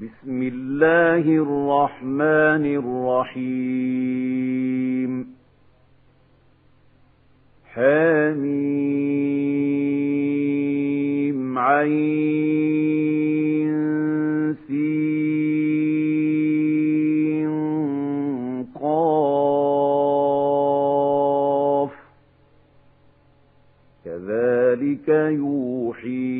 بسم الله الرحمن الرحيم. حميم عين سين قاف. كذلك يوحي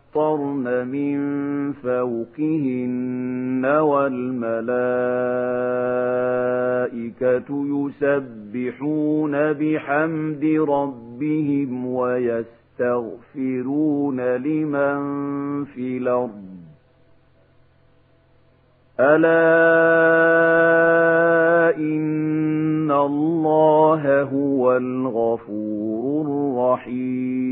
يَسْطَرْنَ مِنْ فَوْقِهِنَّ وَالْمَلَائِكَةُ يُسَبِّحُونَ بِحَمْدِ رَبِّهِمْ وَيَسْتَغْفِرُونَ لِمَنْ فِي الْأَرْضِ أَلَا إِنَّ اللَّهَ هُوَ الْغَفُورُ الرَّحِيمُ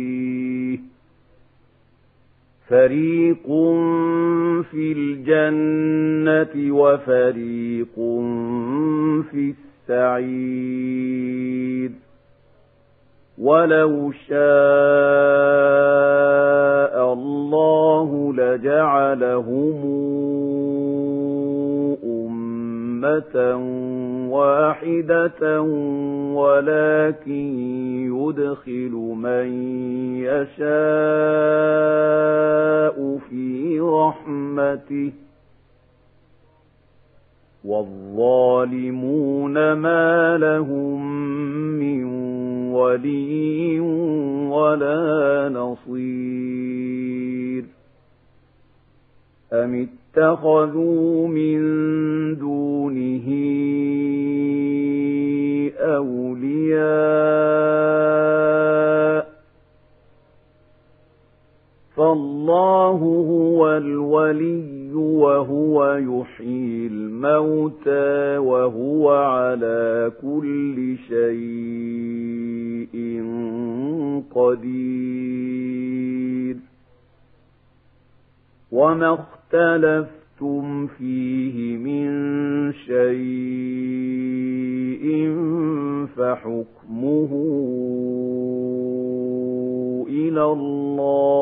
فريق في الجنة وفريق في السعير ولو شاء الله لجعلهم أمة واحدة ولكن يدخل من يشاء رحمته. والظالمون ما لهم من ولي ولا نصير. أم اتخذوا من دونه الولي وهو يحيي الموتى وهو على كل شيء قدير. وما اخْتَلَفْتُمْ فِيهِ مِنْ شَيْءٍ فَحُكْمُهُ إِلَى اللَّهِ.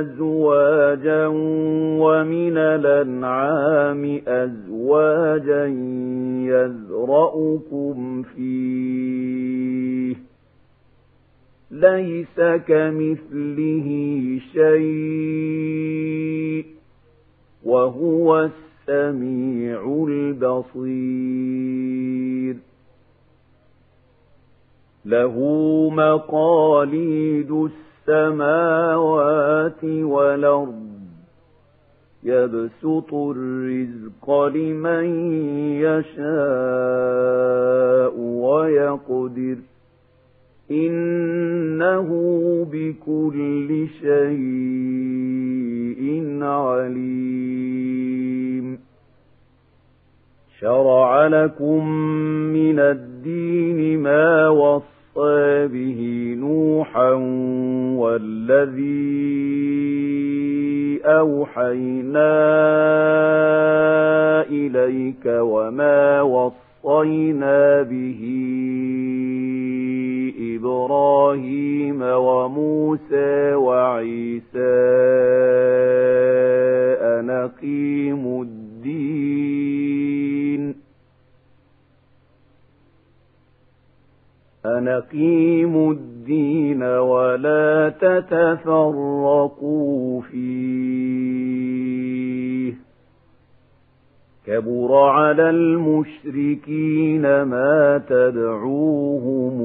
أزواجا ومن الأنعام أزواجا يذرأكم فيه. ليس كمثله شيء وهو السميع البصير. له مقاليد السماوات والأرض. يبسط الرزق لمن يشاء ويقدر. إنه بكل شيء عليم. شرع لكم من الدين ما وصى به نوحا والذي أوحينا إليك وما وصينا به إبراهيم وموسى وعيسى أن أقيموا الدين أن أقيموا الدين ولا تتفرقوا فيه كبر على المشركين ما تدعوهم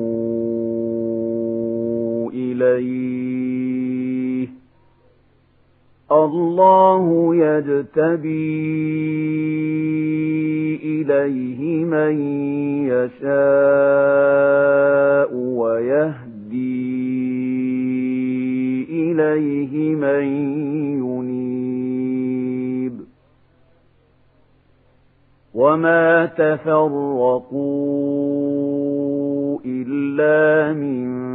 إليه الله يجتبي إليه من يشاء ويهدي إليه من ينيب. وما تفرقوا إلا من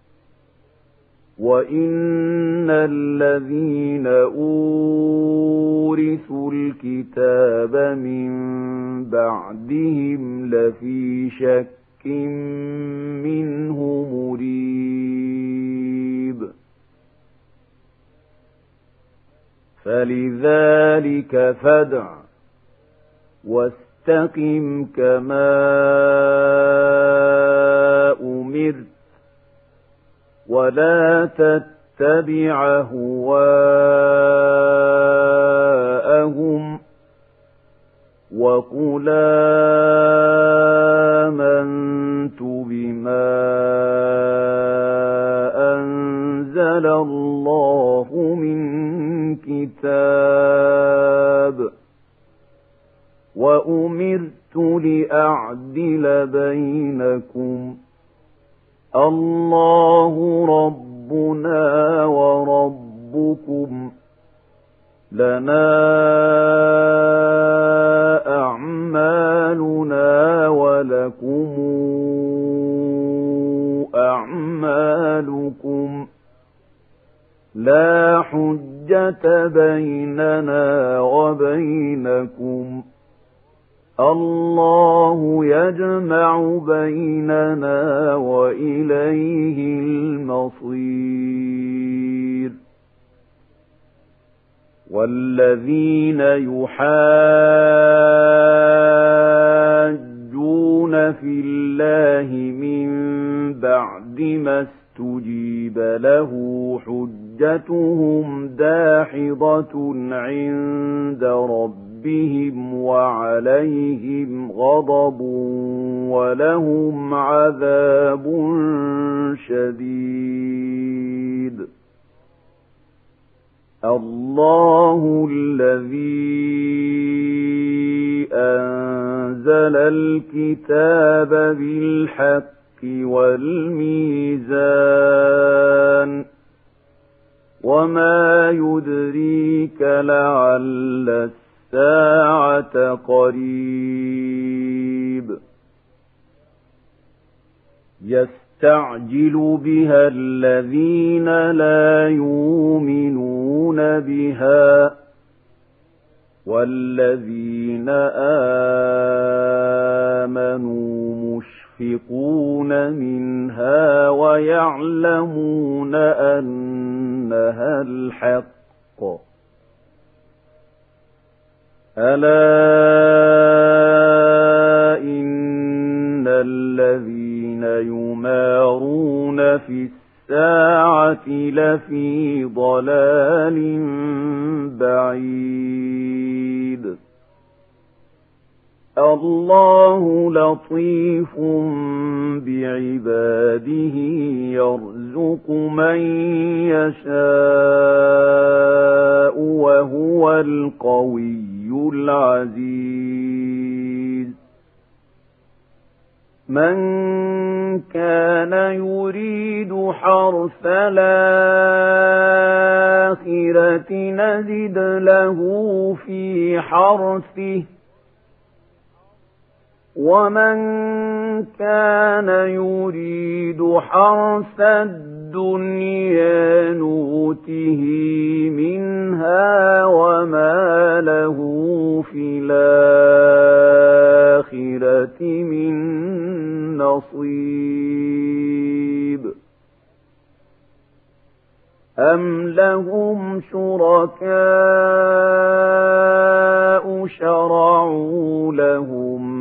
وَإِنَّ الَّذِينَ أُورِثُوا الْكِتَابَ مِنْ بَعْدِهِمْ لَفِي شَكٍّ مِّنْهُ مُرِيبٍ. فَلِذَلِكَ فَادْعُ وَاسْتَقِمْ كَمَا أُمِرْتَ ولا تتبع هواءهم وقل آمنت بما أنزل الله من كتاب وأمرت لأعدل بينكم الله ربنا وربكم لنا أعمالنا ولكم أعمالكم لا حجة بيننا وبينكم الله يجمع بيننا وإليه المصير. والذين يحاجون في الله من بعد ما استجيب له حجتهم داحضة عند ربهم وعليهم غضب ولهم عذاب شديد. الله الذي أنزل الكتاب بالحق والميزان وما يدريك لعل الساعة قريب. يستعجل بها الذين لا يؤمنون بها والذين آمنوا مشفقون منها ويعلمون أنها الحق. ألا إن الذين يمارون في الساعة لفي ضلال بعيد الله لطيف بعباده يرزق من يشاء وهو القوي العزيز. من كان يريد حرث الآخرة نزد له في حرثه. ومن كان يريد حرث الدنيا نوته منها وما له في الآخرة من نصيب أم لهم شركاء شرعوا لهم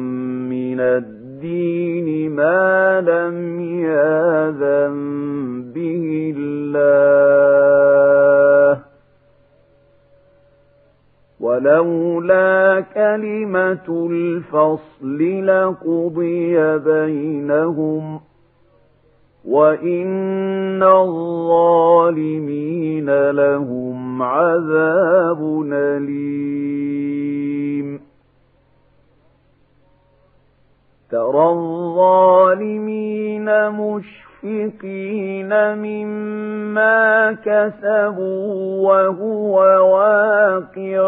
من الدين ما لم ياذن به الله ولولا كلمة الفصل لقضي بينهم وإن الظالمين لهم عذاب أليم ترى الظالمين مشفقين مما كسبوا وهو واقع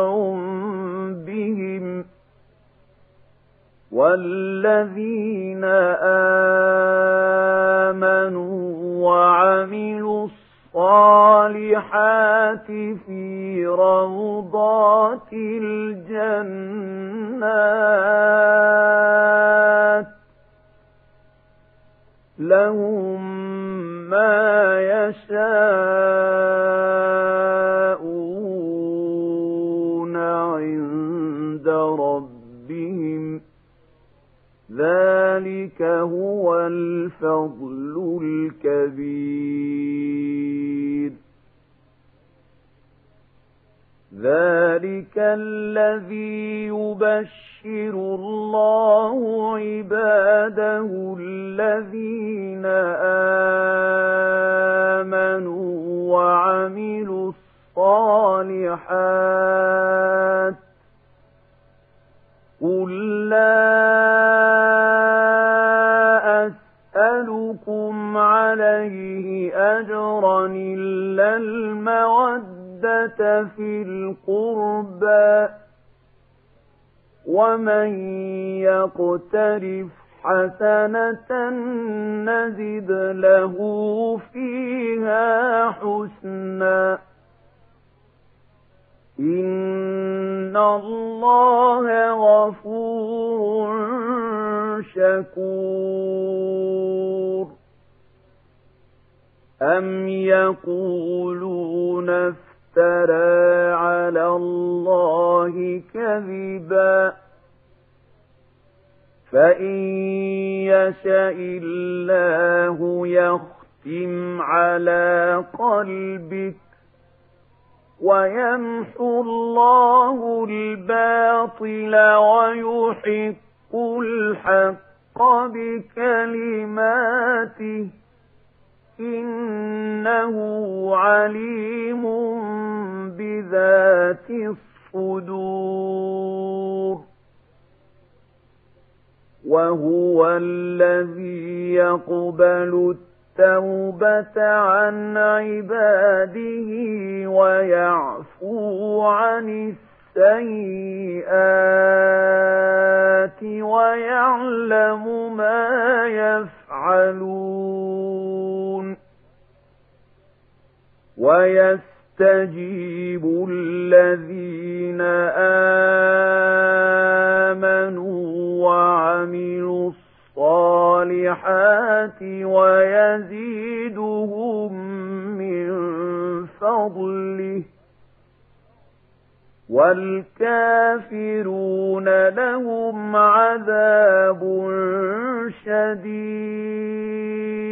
بهم والذين آمنوا وعملوا الصالحات في روضات الجنات لهم ما يشاءون ذلك هو الفضل الكبير ذلك الذي يبشر الله عباده الذين آمنوا وعملوا الصالحات قل لا في القربى ومن يقترف حسنة نزد له فيها حسنا إن الله غفور شكور أم يقولون افترى على الله كذبا فإن يشاء الله يختم على قلبك ويمحو الله الباطل ويحق الحق بكلماته إنه عليم بذات الصدور. وهو الذي يقبل التوبة عن عباده ويعفو عن السيئات ويعلم ما يفعلون. ويستجيب الذين آمنوا وعملوا الصالحات ويزيدهم من فضله والكافرون لهم عذاب شديد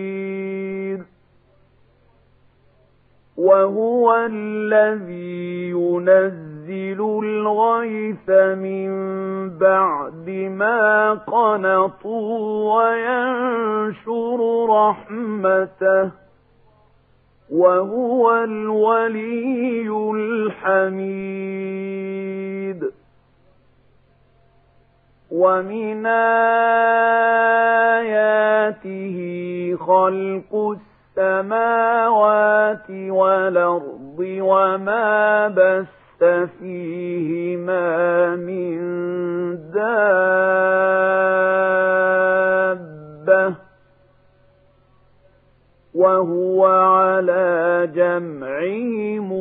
وهو الذي ينزل الغيث من بعد ما قنطوا وينشر رحمته. وهو الولي الحميد. ومن آياته خلق السماوات والأرض وما بث فيهما من دابة وهو على جمعهم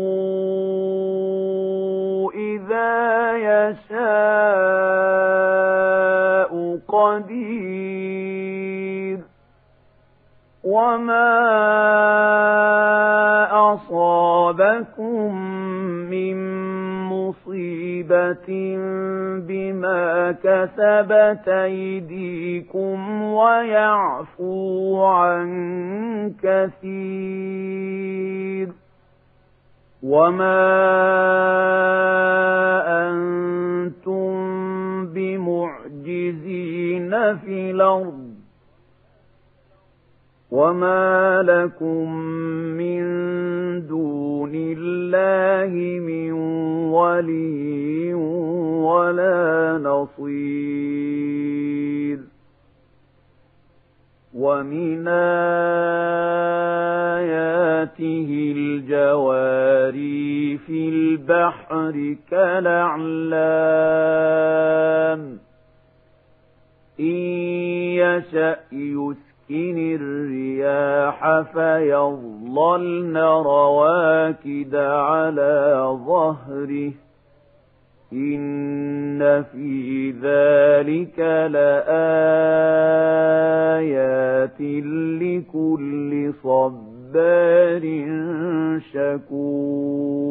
إذا يشاء. وما أصابكم من مصيبة بما كسبت أيديكم ويعفو عن كثير وما أنتم بمعجزين في الأرض وما لكم من دون الله من ولي ولا نصير ومن آياته الجواري في البحر كالأعلام إن يشأ يسكن يسكن الرياح فيظللن رواكد على ظهره إن في ذلك لآيات لكل صبار شكور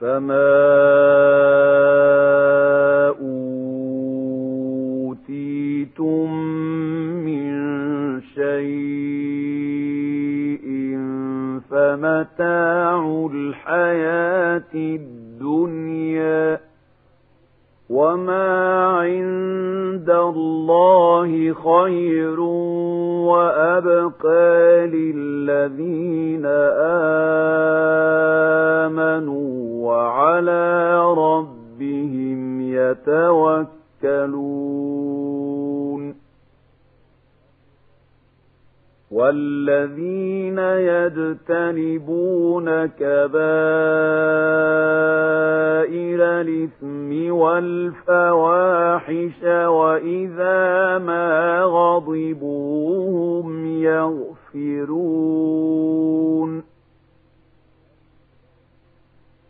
فما أوتيتم من شيء فمتاع الحياة الدنيا وما عند الله خير وأبقى للذين آمنوا والذين يجتنبون كبائر الإثم والفواحش وإذا ما غضبوا هم يغفرون.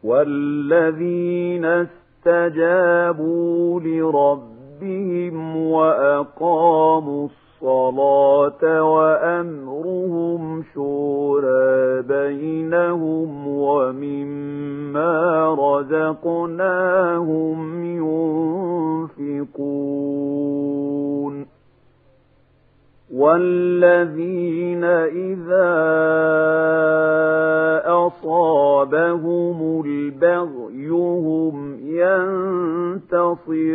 والذين استجابوا لربهم وأقاموا الصلاة وأمرهم بينهم ومما رزقناهم ينفقون والذين إذا أصابهم البغي هم ينتصرون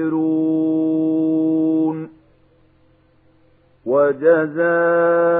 وجزاء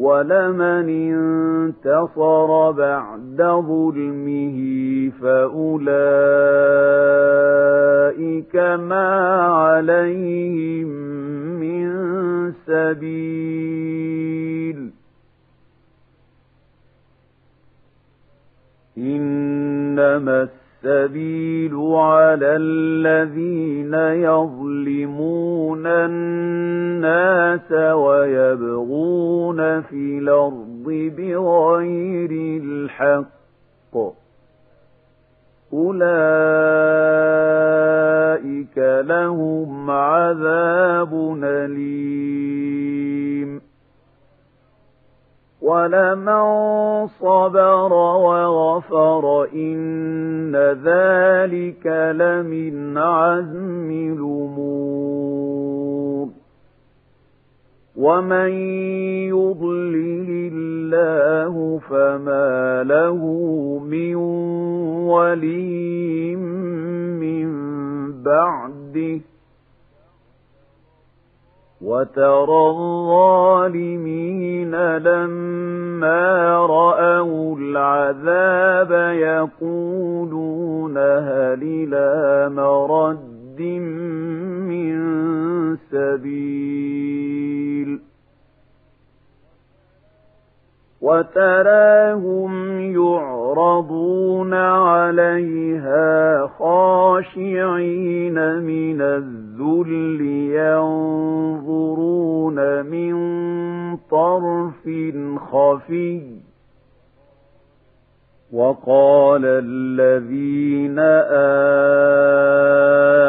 ولمن انتصر بعد ظلمه فأولئك ما عليهم من سبيل. إنما السبيل على الذين يظلمون الناس ويبغون في الأرض بغير الحق. أولئك لهم عذاب أليم. ولمن صبر وغفر إن ذلك لمن عزم الأمور ومن يضلل الله فما له من ولي من بعده وترى الظالمين لما رأوا العذاب يقولون هل إلى مرد من سبيل وتراهم يعرضون عليها خاشعين من الذل ينظرون من طرف خفي. وقال الذين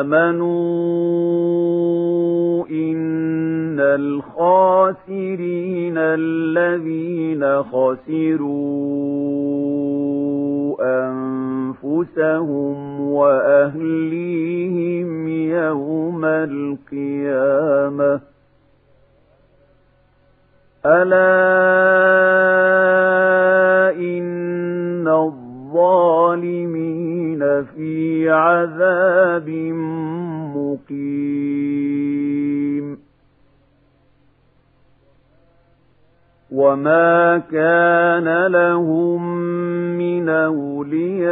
آمنوا إن الخاسرين الذين خسروا أنفسهم وأهليهم يوم القيامة. ألا إن الظالمين في عذاب مقيم. وما كان لهم من أولياء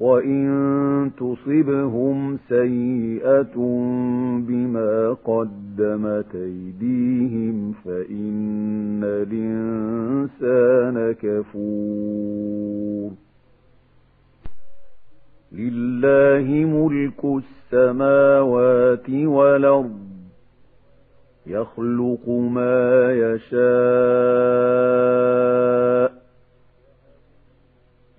وإن تصبهم سيئة بما قدمت أيديهم فإن الإنسان كفور. لله ملك السماوات والأرض. يخلق ما يشاء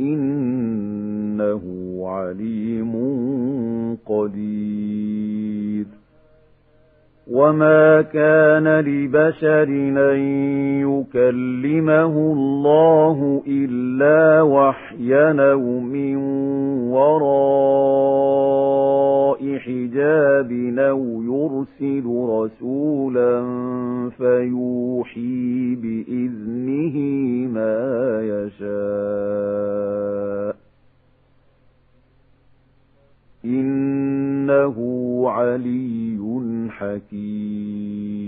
إنه عليم قدير. وما كان لبشر أن يكلمه الله إلا وحيا أو من وراء حجاب أو يرسل رسولا فيوحي بإذنه ما يشاء. إنه علي حكيم.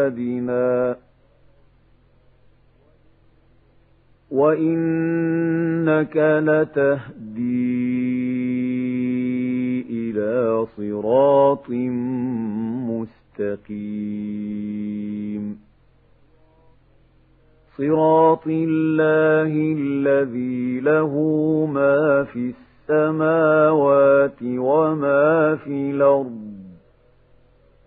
عبادنا. وإنك لتهدي إلى صراط مستقيم. صراط الله الذي له ما في السماوات وما في الأرض.